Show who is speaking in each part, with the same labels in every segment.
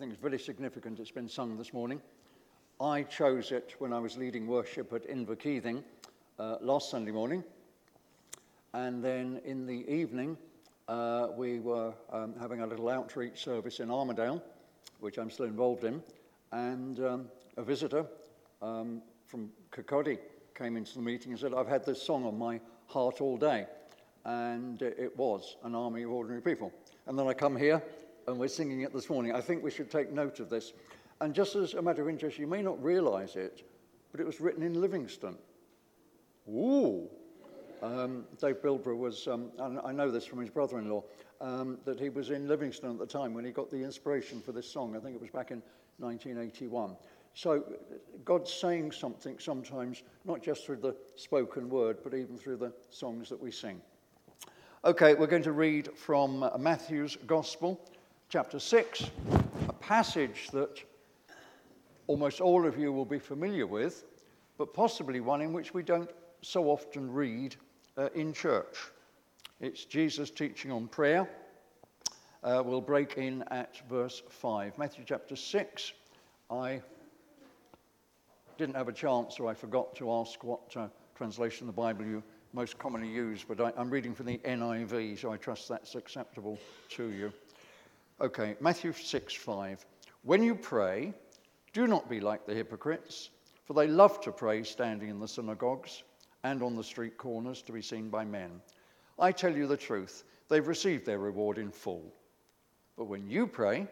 Speaker 1: think it's very significant. It's been sung this morning. I chose it when I was leading worship at Inverkeithing uh, last Sunday morning. And then in the evening, uh, we were um, having a little outreach service in Armadale, which I'm still involved in. And um, a visitor um, from Kirkcaldy came into the meeting and said, I've had this song on my heart all day. And it was An Army of Ordinary People. And then I come here and we're singing it this morning. I think we should take note of this. And just as a matter of interest, you may not realize it, but it was written in Livingston. Ooh. Um, Dave Bilbrough was, um, I know this from his brother in law, um, that he was in Livingston at the time when he got the inspiration for this song. I think it was back in 1981. So God's saying something sometimes, not just through the spoken word, but even through the songs that we sing. Okay, we're going to read from Matthew's Gospel, chapter 6, a passage that almost all of you will be familiar with, but possibly one in which we don't so often read uh, in church. It's Jesus teaching on prayer. Uh, we'll break in at verse 5. Matthew chapter 6. I didn't have a chance, or I forgot to ask what uh, translation of the Bible you most commonly use, but I, I'm reading from the NIV, so I trust that's acceptable to you. Okay, Matthew 6 5. When you pray, do not be like the hypocrites, for they love to pray standing in the synagogues and on the street corners to be seen by men. I tell you the truth, they've received their reward in full. But when you pray,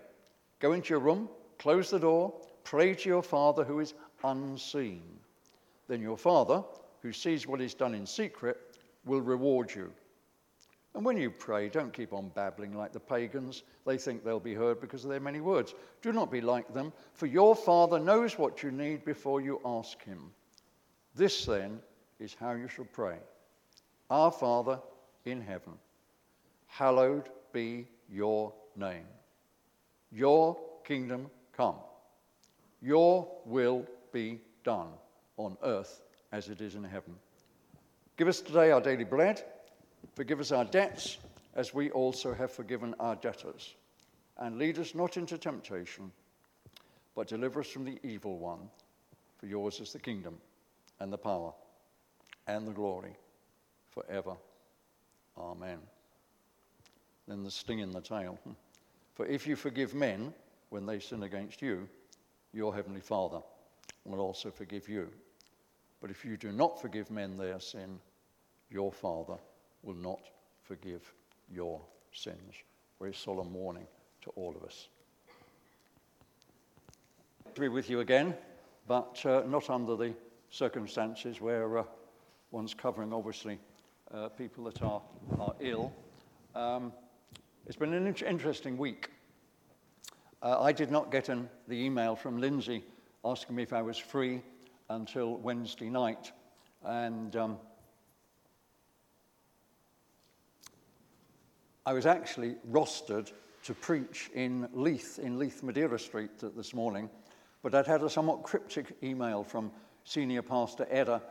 Speaker 1: go into your room, close the door, pray to your Father who is unseen. Then your Father, who sees what is done in secret, will reward you. And when you pray, don't keep on babbling like the pagans. They think they'll be heard because of their many words. Do not be like them, for your Father knows what you need before you ask Him. This, then, is how you shall pray Our Father in heaven, hallowed be your name. Your kingdom come. Your will be done on earth as it is in heaven. Give us today our daily bread. Forgive us our debts as we also have forgiven our debtors. And lead us not into temptation, but deliver us from the evil one. For yours is the kingdom and the power and the glory forever. Amen. Then the sting in the tail. Hmm. For if you forgive men when they sin against you, your heavenly Father will also forgive you. But if you do not forgive men their sin, your Father will not forgive your sins. Very solemn warning to all of us. To be with you again, but uh, not under the circumstances where uh, one's covering, obviously, uh, people that are, are ill. Um, it's been an in- interesting week. Uh, I did not get an, the email from Lindsay asking me if I was free until Wednesday night. And um, I was actually rostered to preach in Leith, in Leith Madeira Street this morning, but I'd had a somewhat cryptic email from Senior Pastor Edda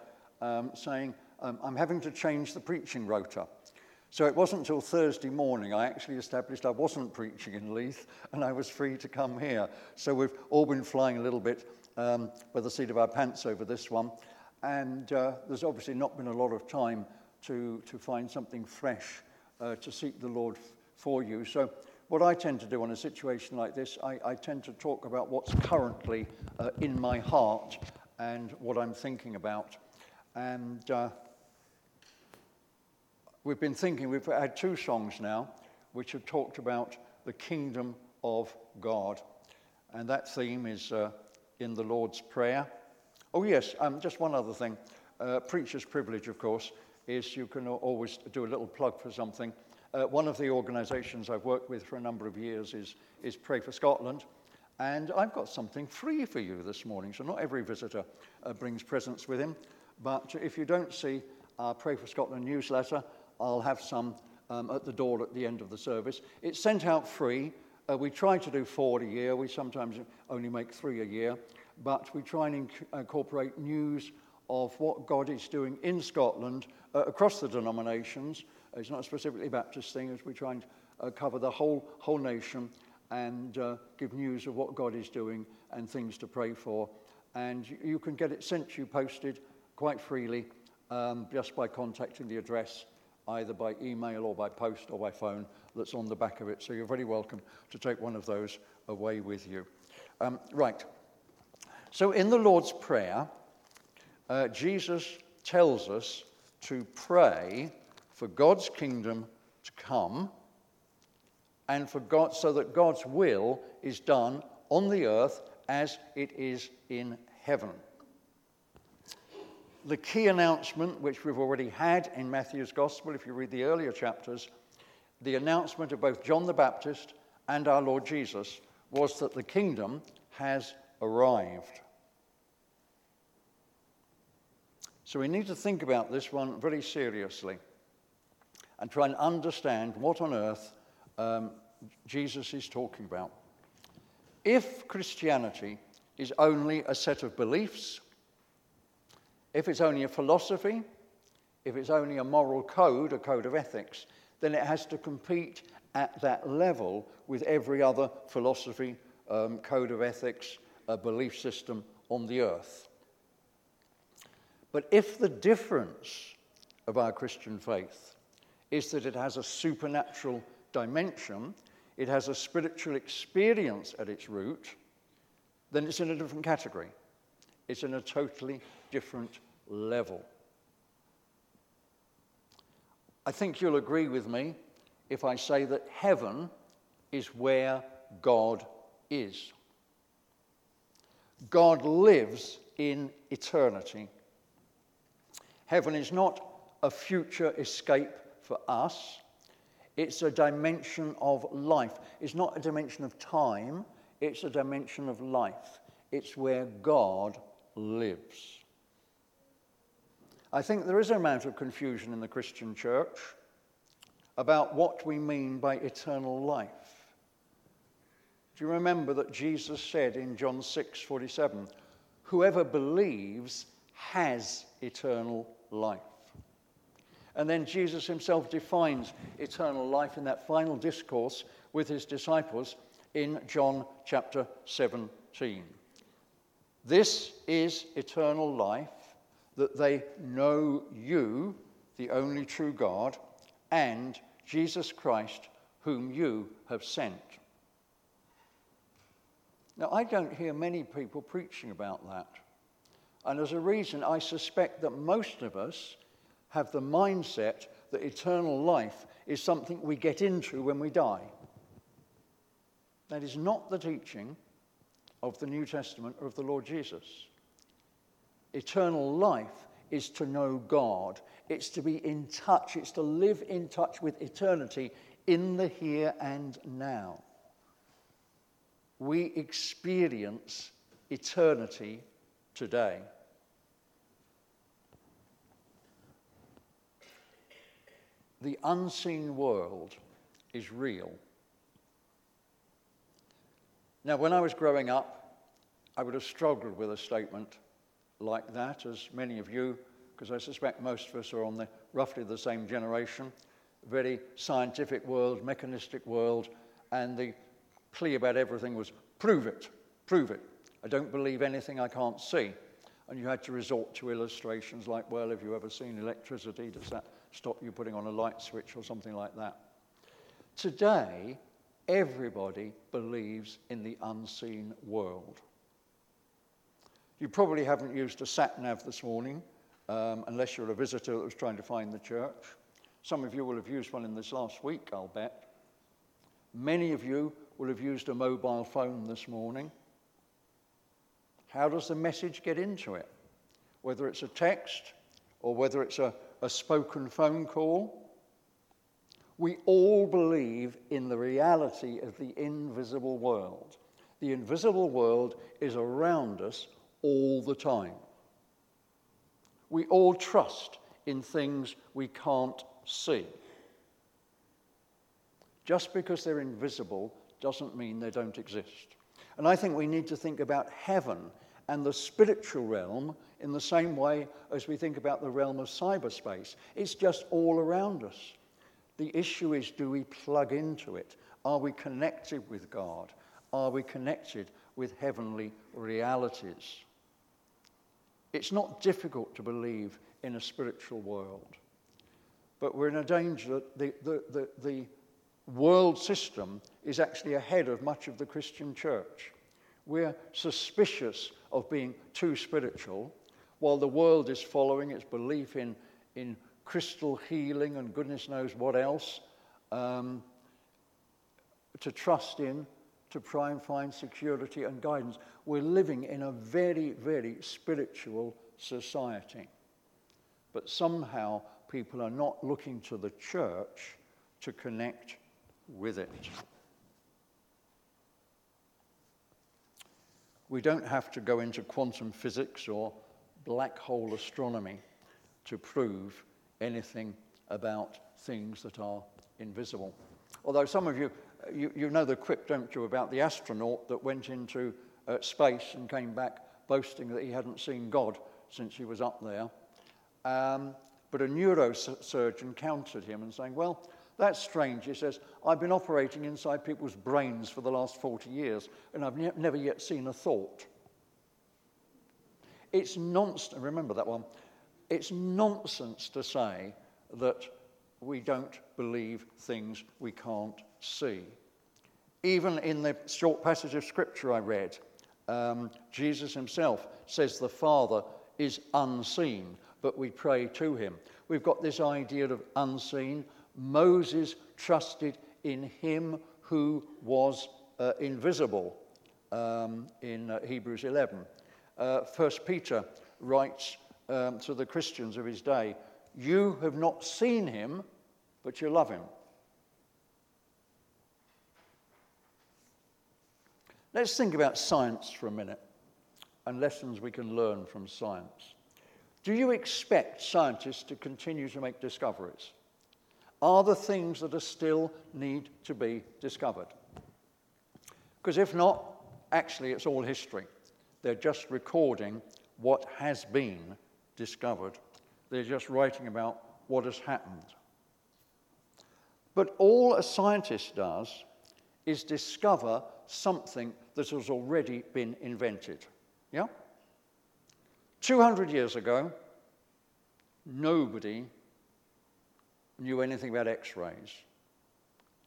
Speaker 1: um, saying, um, I'm having to change the preaching rota. So it wasn't until Thursday morning I actually established I wasn't preaching in Leith and I was free to come here. So we've all been flying a little bit um, by the seat of our pants over this one. And uh, there's obviously not been a lot of time to, to find something fresh uh, to seek the Lord for you. So, what I tend to do in a situation like this, I, I tend to talk about what's currently uh, in my heart and what I'm thinking about. And uh, we've been thinking, we've had two songs now which have talked about the kingdom of God. And that theme is uh, in the Lord's Prayer. Oh, yes, um, just one other thing. Uh, preacher's privilege, of course is you can always do a little plug for something. Uh, one of the organisations I've worked with for a number of years is, is Pray for Scotland. And I've got something free for you this morning. So, not every visitor uh, brings presents with him. But if you don't see our Pray for Scotland newsletter, I'll have some um, at the door at the end of the service. It's sent out free. Uh, we try to do four a year. We sometimes only make three a year. But we try and inc- incorporate news of what God is doing in Scotland uh, across the denominations. It's not specifically Baptist thing, as we try and uh, cover the whole, whole nation. and uh, give news of what God is doing and things to pray for. And you can get it sent to you posted quite freely um, just by contacting the address either by email or by post or by phone that's on the back of it. So you're very welcome to take one of those away with you. Um, right. So in the Lord's Prayer, uh, Jesus tells us to pray for God's kingdom to come and for God so that God's will is done on the earth as it is in heaven. The key announcement, which we've already had in Matthew's Gospel, if you read the earlier chapters, the announcement of both John the Baptist and our Lord Jesus was that the kingdom has arrived. So we need to think about this one very seriously and try and understand what on earth um, Jesus is talking about. If Christianity is only a set of beliefs, if it's only a philosophy, if it's only a moral code, a code of ethics, then it has to compete at that level with every other philosophy, um, code of ethics, a belief system on the earth. But if the difference of our Christian faith is that it has a supernatural dimension, it has a spiritual experience at its root, then it's in a different category. It's in a totally different level. I think you'll agree with me if I say that heaven is where God is. God lives in eternity. Heaven is not a future escape for us, it's a dimension of life. It's not a dimension of time, it's a dimension of life. It's where God lives. I think there is an amount of confusion in the Christian church about what we mean by eternal life. Do you remember that Jesus said in John 6 47, Whoever believes has eternal life? And then Jesus himself defines eternal life in that final discourse with his disciples in John chapter 17. This is eternal life, that they know you, the only true God, and Jesus Christ, whom you have sent. Now, I don't hear many people preaching about that. And as a reason, I suspect that most of us have the mindset that eternal life is something we get into when we die. That is not the teaching of the New Testament or of the Lord Jesus. Eternal life is to know God, it's to be in touch, it's to live in touch with eternity in the here and now. We experience eternity today. The unseen world is real. Now, when I was growing up, I would have struggled with a statement like that, as many of you, because I suspect most of us are on the, roughly the same generation, very scientific world, mechanistic world, and the plea about everything was prove it, prove it. I don't believe anything I can't see. And you had to resort to illustrations like, well, have you ever seen electricity? Does that stop you putting on a light switch or something like that. Today, everybody believes in the unseen world. You probably haven't used a sat nav this morning, um, unless you're a visitor that was trying to find the church. Some of you will have used one in this last week, I'll bet. Many of you will have used a mobile phone this morning. How does the message get into it? Whether it's a text or whether it's a, a spoken phone call. We all believe in the reality of the invisible world. The invisible world is around us all the time. We all trust in things we can't see. Just because they're invisible doesn't mean they don't exist. And I think we need to think about heaven and the spiritual realm in the same way as we think about the realm of cyberspace. It's just all around us. The issue is do we plug into it Are we connected with God? Are we connected with heavenly realities? It's not difficult to believe in a spiritual world, but we're in a danger that the, the, the, the world system is actually ahead of much of the Christian church. We're suspicious of being too spiritual, while the world is following its belief in, in crystal healing and goodness knows what else um, to trust in to try and find security and guidance. We're living in a very, very spiritual society. But somehow people are not looking to the church to connect with it. We don't have to go into quantum physics or black hole astronomy to prove anything about things that are invisible. Although some of you, you, you know the quip, don't you, about the astronaut that went into uh, space and came back boasting that he hadn't seen God since he was up there. Um, but a neurosurgeon countered him and saying, Well, that's strange. He says, I've been operating inside people's brains for the last 40 years, and I've ne- never yet seen a thought. It's nonsense, remember that one. It's nonsense to say that we don't believe things we can't see. Even in the short passage of scripture I read, um, Jesus himself says the Father is unseen, but we pray to him. We've got this idea of unseen, Moses trusted in him who was uh, invisible um, in uh, Hebrews 11. Uh, First Peter writes um, to the Christians of his day, You have not seen him, but you love him. Let's think about science for a minute and lessons we can learn from science. Do you expect scientists to continue to make discoveries? Are the things that are still need to be discovered. Because if not, actually it's all history. They're just recording what has been discovered. They're just writing about what has happened. But all a scientist does is discover something that has already been invented. Yeah? 200 years ago, nobody knew anything about x rays.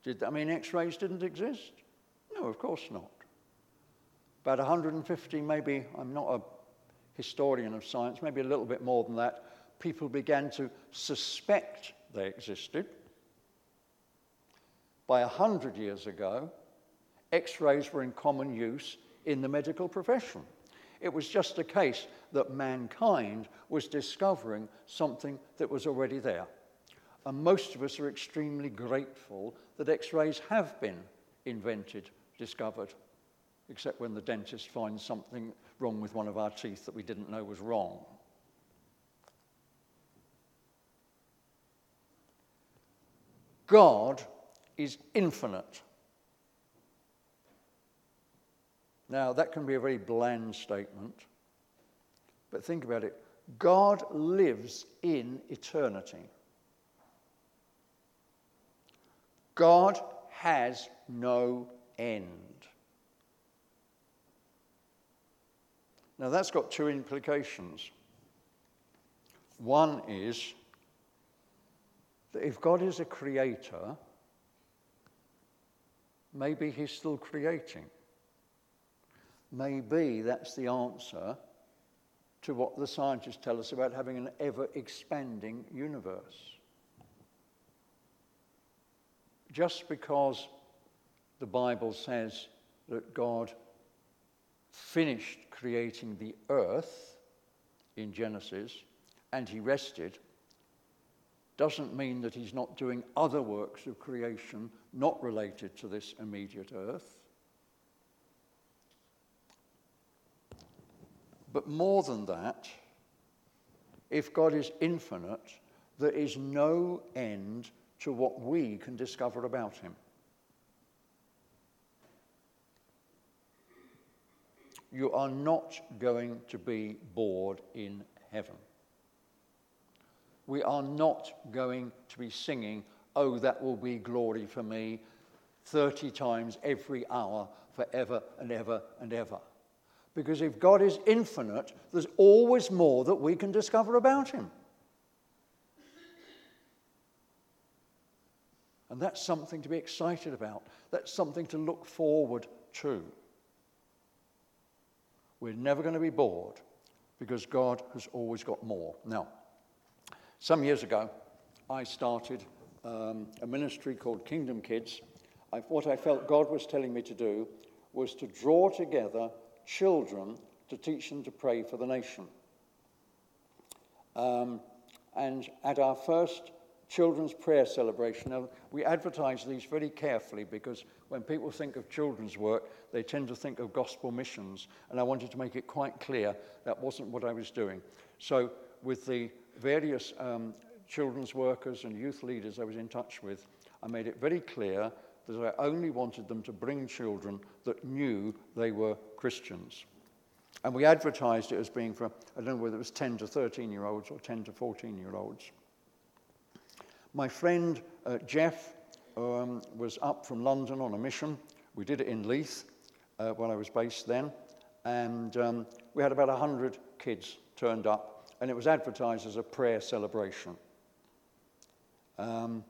Speaker 1: Did I mean x rays didn't exist? No, of course not. About 150, maybe, I'm not a historian of science, maybe a little bit more than that, people began to suspect they existed. By 100 years ago, x rays were in common use in the medical profession. It was just a case that mankind was discovering something that was already there. And most of us are extremely grateful that x rays have been invented, discovered, except when the dentist finds something wrong with one of our teeth that we didn't know was wrong. God is infinite. Now, that can be a very bland statement, but think about it. God lives in eternity. God has no end. Now, that's got two implications. One is that if God is a creator, maybe he's still creating. Maybe that's the answer to what the scientists tell us about having an ever expanding universe just because the Bible says that God finished creating the earth in Genesis and he rested doesn't mean that he's not doing other works of creation not related to this immediate earth. But more than that, if God is infinite, there is no end to what we can discover about him. You are not going to be bored in heaven. We are not going to be singing, Oh, that will be glory for me. 30 times every hour forever and ever and ever. Because if God is infinite, there's always more that we can discover about Him. And that's something to be excited about. That's something to look forward to. We're never going to be bored because God has always got more. Now, some years ago, I started um, a ministry called Kingdom Kids. I, what I felt God was telling me to do was to draw together children to teach them to pray for the nation. Um, and at our first children's prayer celebration. Now, we advertise these very carefully because when people think of children's work, they tend to think of gospel missions. And I wanted to make it quite clear that wasn't what I was doing. So, with the various um, children's workers and youth leaders I was in touch with, I made it very clear that I only wanted them to bring children that knew they were Christians. And we advertised it as being for, I don't know whether it was 10 to 13 year olds or 10 to 14 year olds. My friend uh, Jeff um, was up from London on a mission. We did it in Leith uh, when I was based then. And um, we had about 100 kids turned up, and it was advertised as a prayer celebration. Um,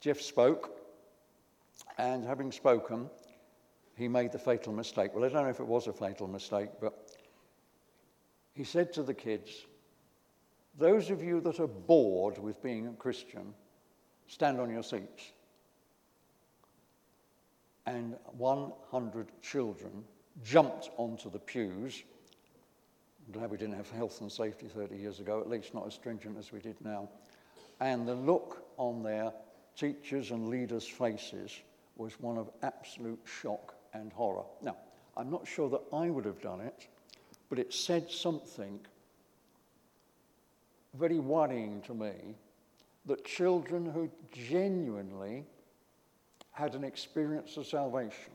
Speaker 1: Jeff spoke, and having spoken, he made the fatal mistake. Well, I don't know if it was a fatal mistake, but he said to the kids, those of you that are bored with being a Christian, stand on your seats. And 100 children jumped onto the pews. I'm glad we didn't have health and safety 30 years ago, at least not as stringent as we did now. And the look on their teachers' and leaders' faces was one of absolute shock and horror. Now, I'm not sure that I would have done it, but it said something very worrying to me that children who genuinely had an experience of salvation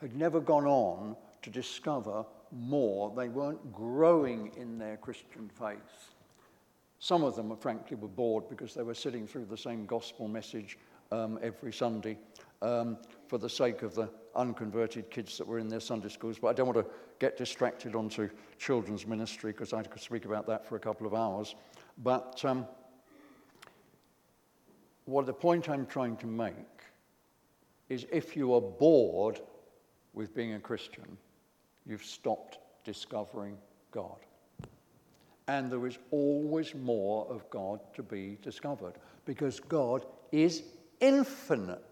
Speaker 1: had never gone on to discover more. They weren't growing in their Christian faith. Some of them, frankly, were bored because they were sitting through the same gospel message um, every Sunday um, for the sake of the unconverted kids that were in their Sunday schools. But I don't want to get distracted onto children's ministry because I could speak about that for a couple of hours. But um, what the point I'm trying to make is if you are bored with being a Christian, you've stopped discovering God. And there is always more of God to be discovered because God is infinite.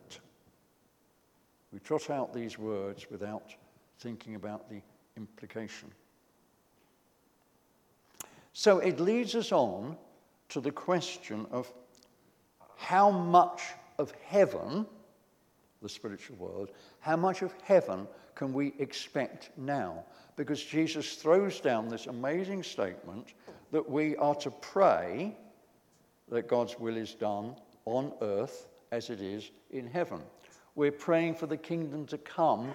Speaker 1: We trot out these words without thinking about the implication. So it leads us on to the question of how much of heaven, the spiritual world, how much of heaven can we expect now? Because Jesus throws down this amazing statement that we are to pray that God's will is done on earth as it is in heaven. We're praying for the kingdom to come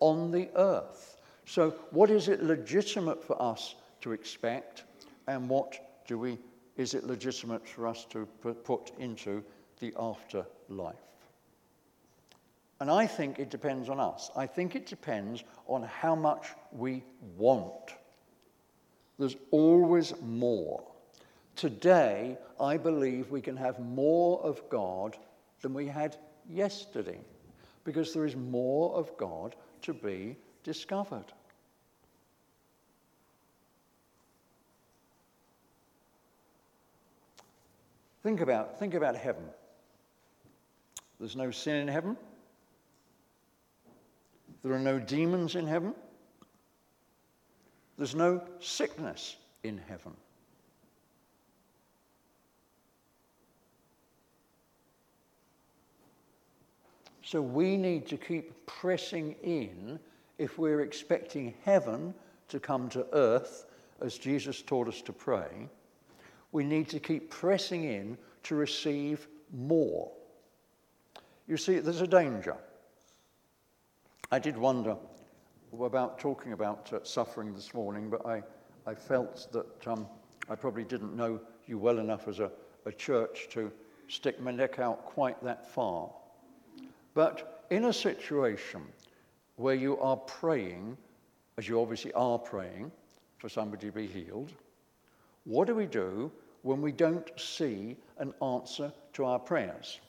Speaker 1: on the earth. So, what is it legitimate for us to expect, and what do we, is it legitimate for us to put into the afterlife? And I think it depends on us. I think it depends on how much we want. There's always more. Today, I believe we can have more of God than we had yesterday because there is more of God to be discovered. Think about, think about heaven. There's no sin in heaven. There are no demons in heaven. There's no sickness in heaven. So we need to keep pressing in if we're expecting heaven to come to earth, as Jesus taught us to pray. We need to keep pressing in to receive more. You see, there's a danger. I did wonder about talking about uh, suffering this morning, but I, I felt that um, I probably didn't know you well enough as a, a church to stick my neck out quite that far. But in a situation where you are praying, as you obviously are praying, for somebody to be healed, what do we do when we don't see an answer to our prayers?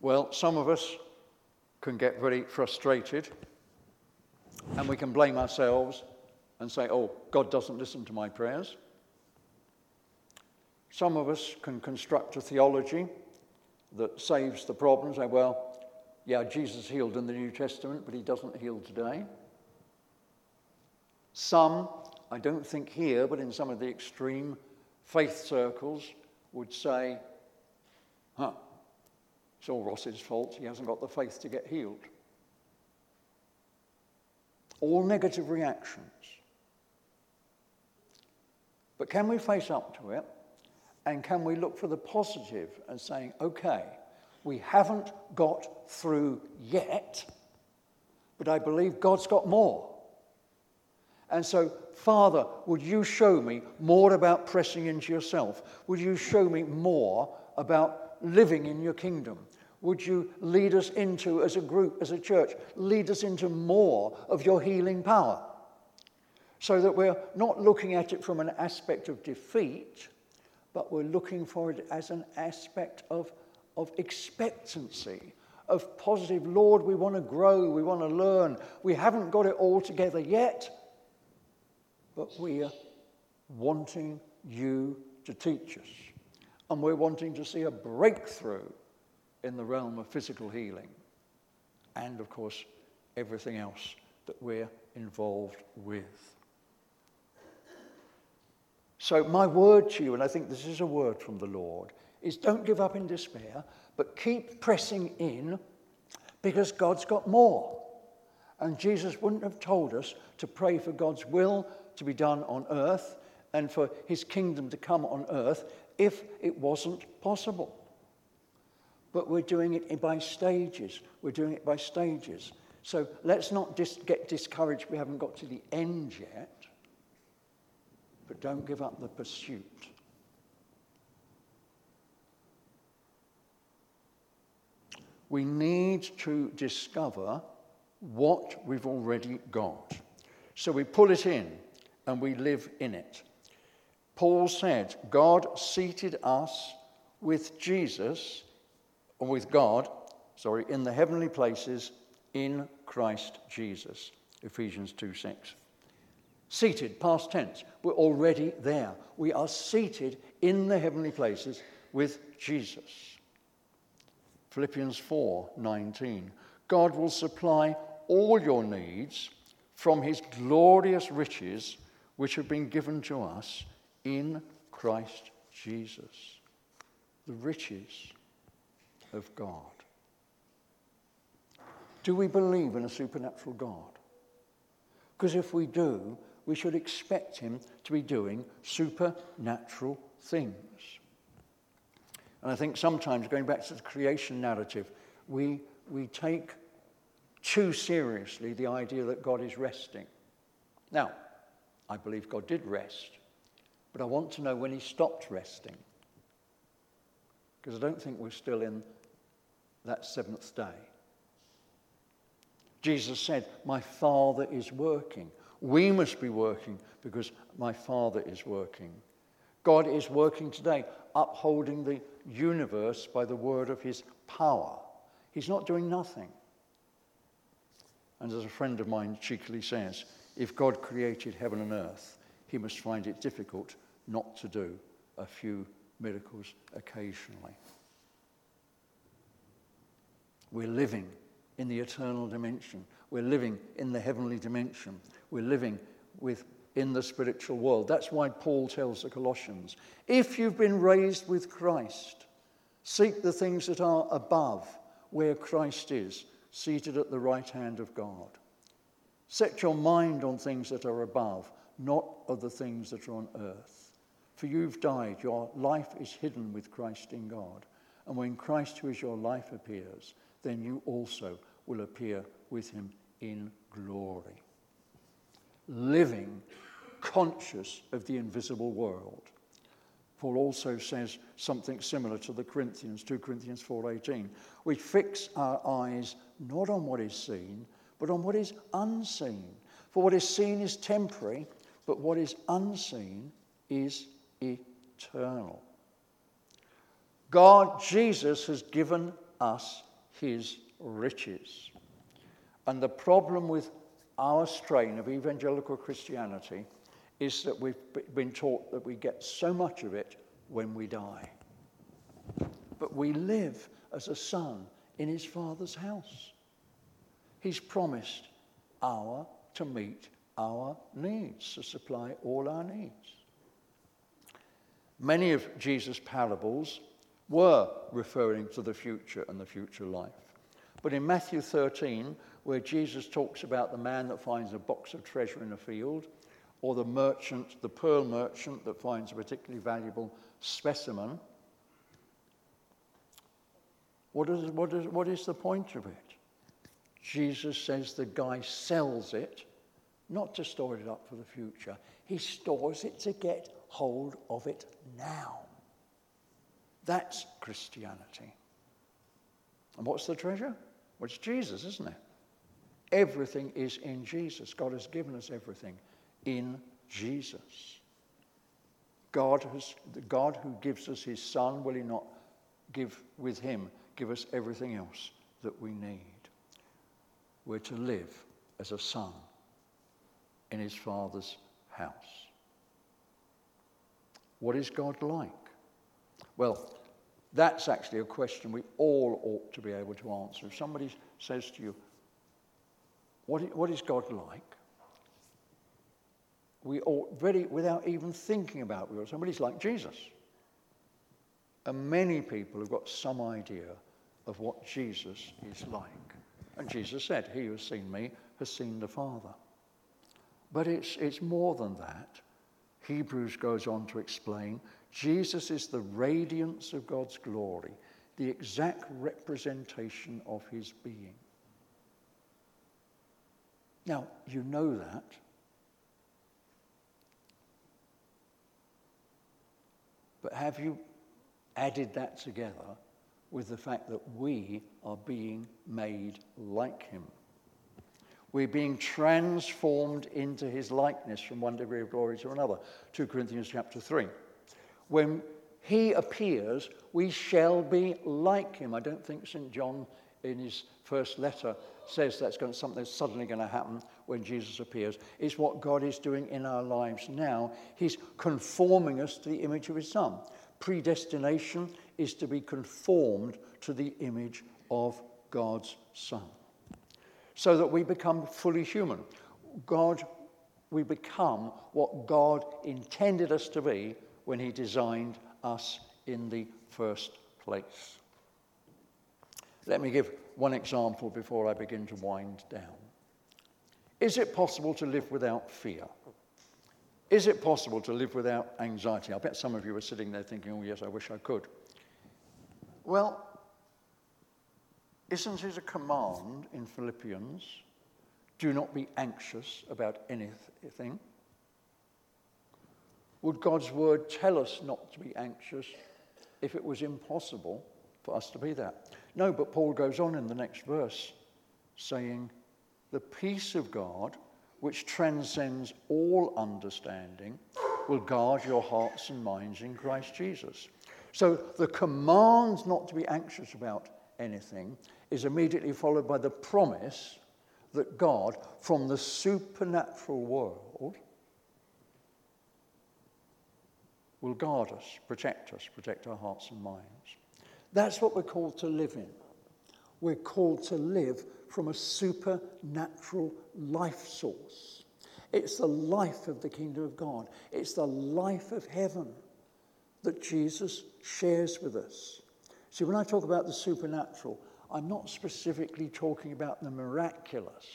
Speaker 1: Well, some of us can get very frustrated and we can blame ourselves and say, oh, God doesn't listen to my prayers. Some of us can construct a theology that saves the problem, say, well, yeah, Jesus healed in the New Testament, but he doesn't heal today. Some, I don't think here, but in some of the extreme faith circles, would say, huh, it's all Ross's fault. He hasn't got the faith to get healed. All negative reactions. But can we face up to it? And can we look for the positive and saying, okay, we haven't got through yet, but I believe God's got more. And so, Father, would you show me more about pressing into yourself? Would you show me more about living in your kingdom? Would you lead us into, as a group, as a church, lead us into more of your healing power? So that we're not looking at it from an aspect of defeat, but we're looking for it as an aspect of, of expectancy, of positive, Lord, we want to grow, we want to learn. We haven't got it all together yet, but we are wanting you to teach us. And we're wanting to see a breakthrough in the realm of physical healing. And, of course, everything else that we're involved with. So, my word to you, and I think this is a word from the Lord, is don't give up in despair, but keep pressing in because God's got more. And Jesus wouldn't have told us to pray for God's will to be done on earth and for his kingdom to come on earth if it wasn't possible. But we're doing it by stages. We're doing it by stages. So let's not just get discouraged we haven't got to the end yet but don't give up the pursuit. We need to discover what we've already got. So we pull it in and we live in it. Paul said, God seated us with Jesus, or with God, sorry, in the heavenly places in Christ Jesus. Ephesians 2 6. Seated, past tense. We're already there. We are seated in the heavenly places with Jesus. Philippians 4 19. God will supply all your needs from his glorious riches, which have been given to us in Christ Jesus. The riches of God. Do we believe in a supernatural God? Because if we do, we should expect him to be doing supernatural things. And I think sometimes, going back to the creation narrative, we, we take too seriously the idea that God is resting. Now, I believe God did rest, but I want to know when he stopped resting. Because I don't think we're still in that seventh day. Jesus said, My Father is working. We must be working because my Father is working. God is working today, upholding the universe by the word of his power. He's not doing nothing. And as a friend of mine cheekily says, if God created heaven and earth, he must find it difficult not to do a few miracles occasionally. We're living in the eternal dimension. We're living in the heavenly dimension. We're living with in the spiritual world. That's why Paul tells the Colossians if you've been raised with Christ, seek the things that are above, where Christ is, seated at the right hand of God. Set your mind on things that are above, not of the things that are on earth. For you've died, your life is hidden with Christ in God. And when Christ, who is your life, appears, then you also will appear with him in glory. Living conscious of the invisible world. Paul also says something similar to the Corinthians, 2 Corinthians 4:18. We fix our eyes not on what is seen, but on what is unseen. For what is seen is temporary, but what is unseen is eternal. God, Jesus, has given us his riches. And the problem with our strain of evangelical Christianity is that we've been taught that we get so much of it when we die. But we live as a son in his father's house. He's promised our to meet our needs, to supply all our needs. Many of Jesus' parables were referring to the future and the future life. But in Matthew 13, where Jesus talks about the man that finds a box of treasure in a field, or the merchant, the pearl merchant that finds a particularly valuable specimen, what is, what is, what is the point of it? Jesus says the guy sells it not to store it up for the future, he stores it to get hold of it now. That's Christianity. And what's the treasure? Well, it's Jesus, isn't it? Everything is in Jesus. God has given us everything in Jesus. God, has, the God who gives us his Son, will he not give with him, give us everything else that we need? We're to live as a son in his Father's house. What is God like? Well, that's actually a question we all ought to be able to answer. If somebody says to you, What, what is God like? We ought, very, without even thinking about it, somebody's like Jesus. And many people have got some idea of what Jesus is like. And Jesus said, He who has seen me has seen the Father. But it's, it's more than that. Hebrews goes on to explain Jesus is the radiance of God's glory, the exact representation of his being. Now, you know that. But have you added that together with the fact that we are being made like him? We're being transformed into his likeness from one degree of glory to another. 2 Corinthians chapter 3. When he appears, we shall be like him. I don't think St. John, in his first letter, says that's going to, something that's suddenly going to happen when Jesus appears. It's what God is doing in our lives now. He's conforming us to the image of his Son. Predestination is to be conformed to the image of God's Son so that we become fully human. God, we become what God intended us to be when He designed us in the first place. Let me give one example before I begin to wind down. Is it possible to live without fear? Is it possible to live without anxiety? I bet some of you are sitting there thinking, oh, yes, I wish I could. Well, isn't it a command in Philippians? Do not be anxious about anything. Would God's word tell us not to be anxious if it was impossible for us to be that? No, but Paul goes on in the next verse saying, The peace of God, which transcends all understanding, will guard your hearts and minds in Christ Jesus. So the command not to be anxious about anything is immediately followed by the promise that God, from the supernatural world, will guard us, protect us, protect our hearts and minds. That's what we're called to live in. We're called to live from a supernatural life source. It's the life of the kingdom of God, it's the life of heaven that Jesus shares with us. See, when I talk about the supernatural, I'm not specifically talking about the miraculous.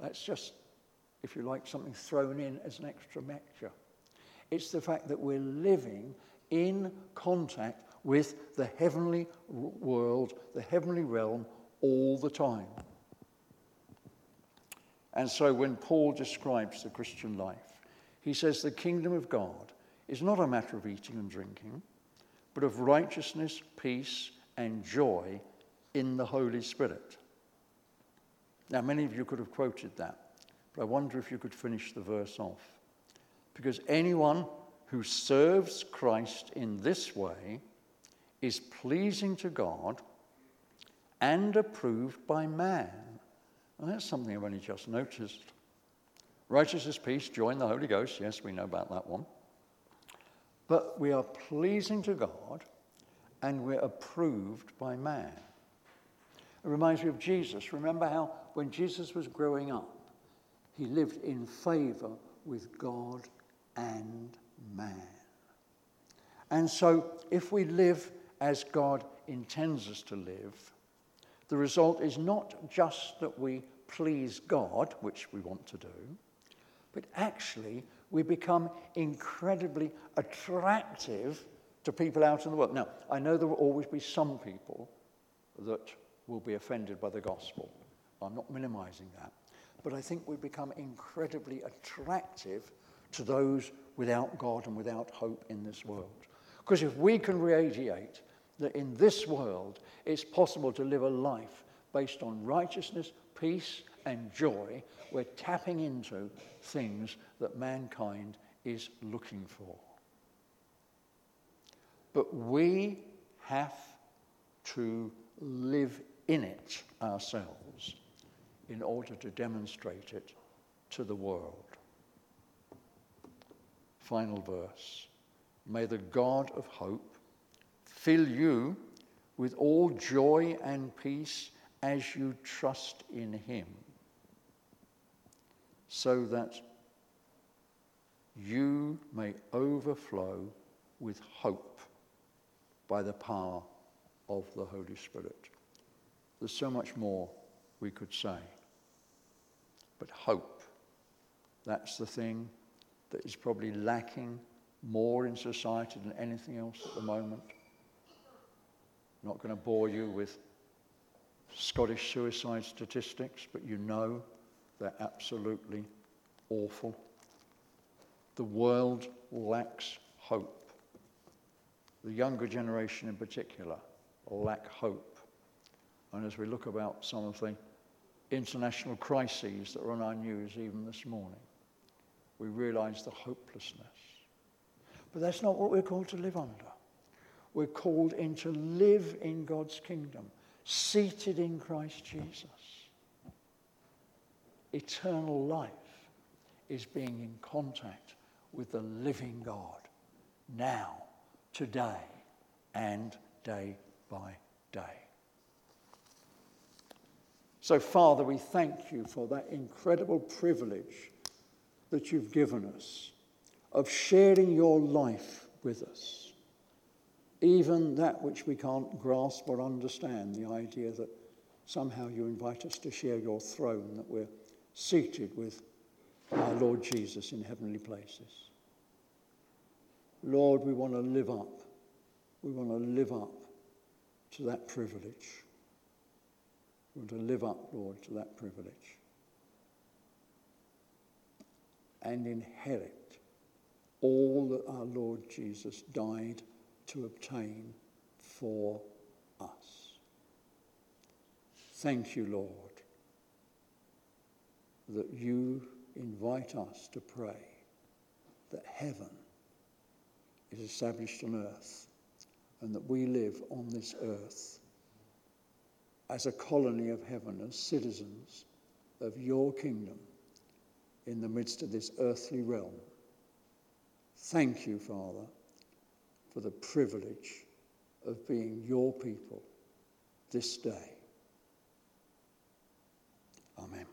Speaker 1: That's just, if you like, something thrown in as an extra mixture. It's the fact that we're living in contact with the heavenly world, the heavenly realm, all the time. And so when Paul describes the Christian life, he says the kingdom of God is not a matter of eating and drinking, but of righteousness, peace, and joy in the Holy Spirit. Now, many of you could have quoted that, but I wonder if you could finish the verse off. Because anyone who serves Christ in this way is pleasing to God and approved by man. And that's something I've only just noticed. Righteousness, peace, joy the Holy Ghost. Yes, we know about that one. But we are pleasing to God and we're approved by man. It reminds me of Jesus. Remember how when Jesus was growing up, he lived in favor with God and man. And so, if we live as God intends us to live, the result is not just that we please God, which we want to do, but actually we become incredibly attractive to people out in the world. Now, I know there will always be some people that will be offended by the gospel. I'm not minimizing that. But I think we become incredibly attractive to those without God and without hope in this world. Because if we can radiate that in this world it's possible to live a life based on righteousness, peace, and joy, we're tapping into things that mankind is looking for. But we have to live in it ourselves in order to demonstrate it to the world. Final verse. May the God of hope fill you with all joy and peace as you trust in him, so that you may overflow with hope by the power of the Holy Spirit. There's so much more we could say. But hope, that's the thing that is probably lacking more in society than anything else at the moment. I'm not going to bore you with Scottish suicide statistics, but you know they're absolutely awful. The world lacks hope. The younger generation in particular lack hope. And as we look about some of the international crises that are on our news even this morning, we realize the hopelessness. But that's not what we're called to live under. We're called in to live in God's kingdom, seated in Christ Jesus. Eternal life is being in contact with the living God now, today, and day by day. So, Father, we thank you for that incredible privilege that you've given us of sharing your life with us. Even that which we can't grasp or understand, the idea that somehow you invite us to share your throne, that we're seated with our Lord Jesus in heavenly places. Lord, we want to live up. We want to live up to that privilege. We want to live up, Lord, to that privilege. And inherit all that our Lord Jesus died to obtain for us. Thank you, Lord, that you invite us to pray that heaven is established on earth and that we live on this earth as a colony of heaven, as citizens of your kingdom in the midst of this earthly realm. Thank you, Father, for the privilege of being your people this day. Amen.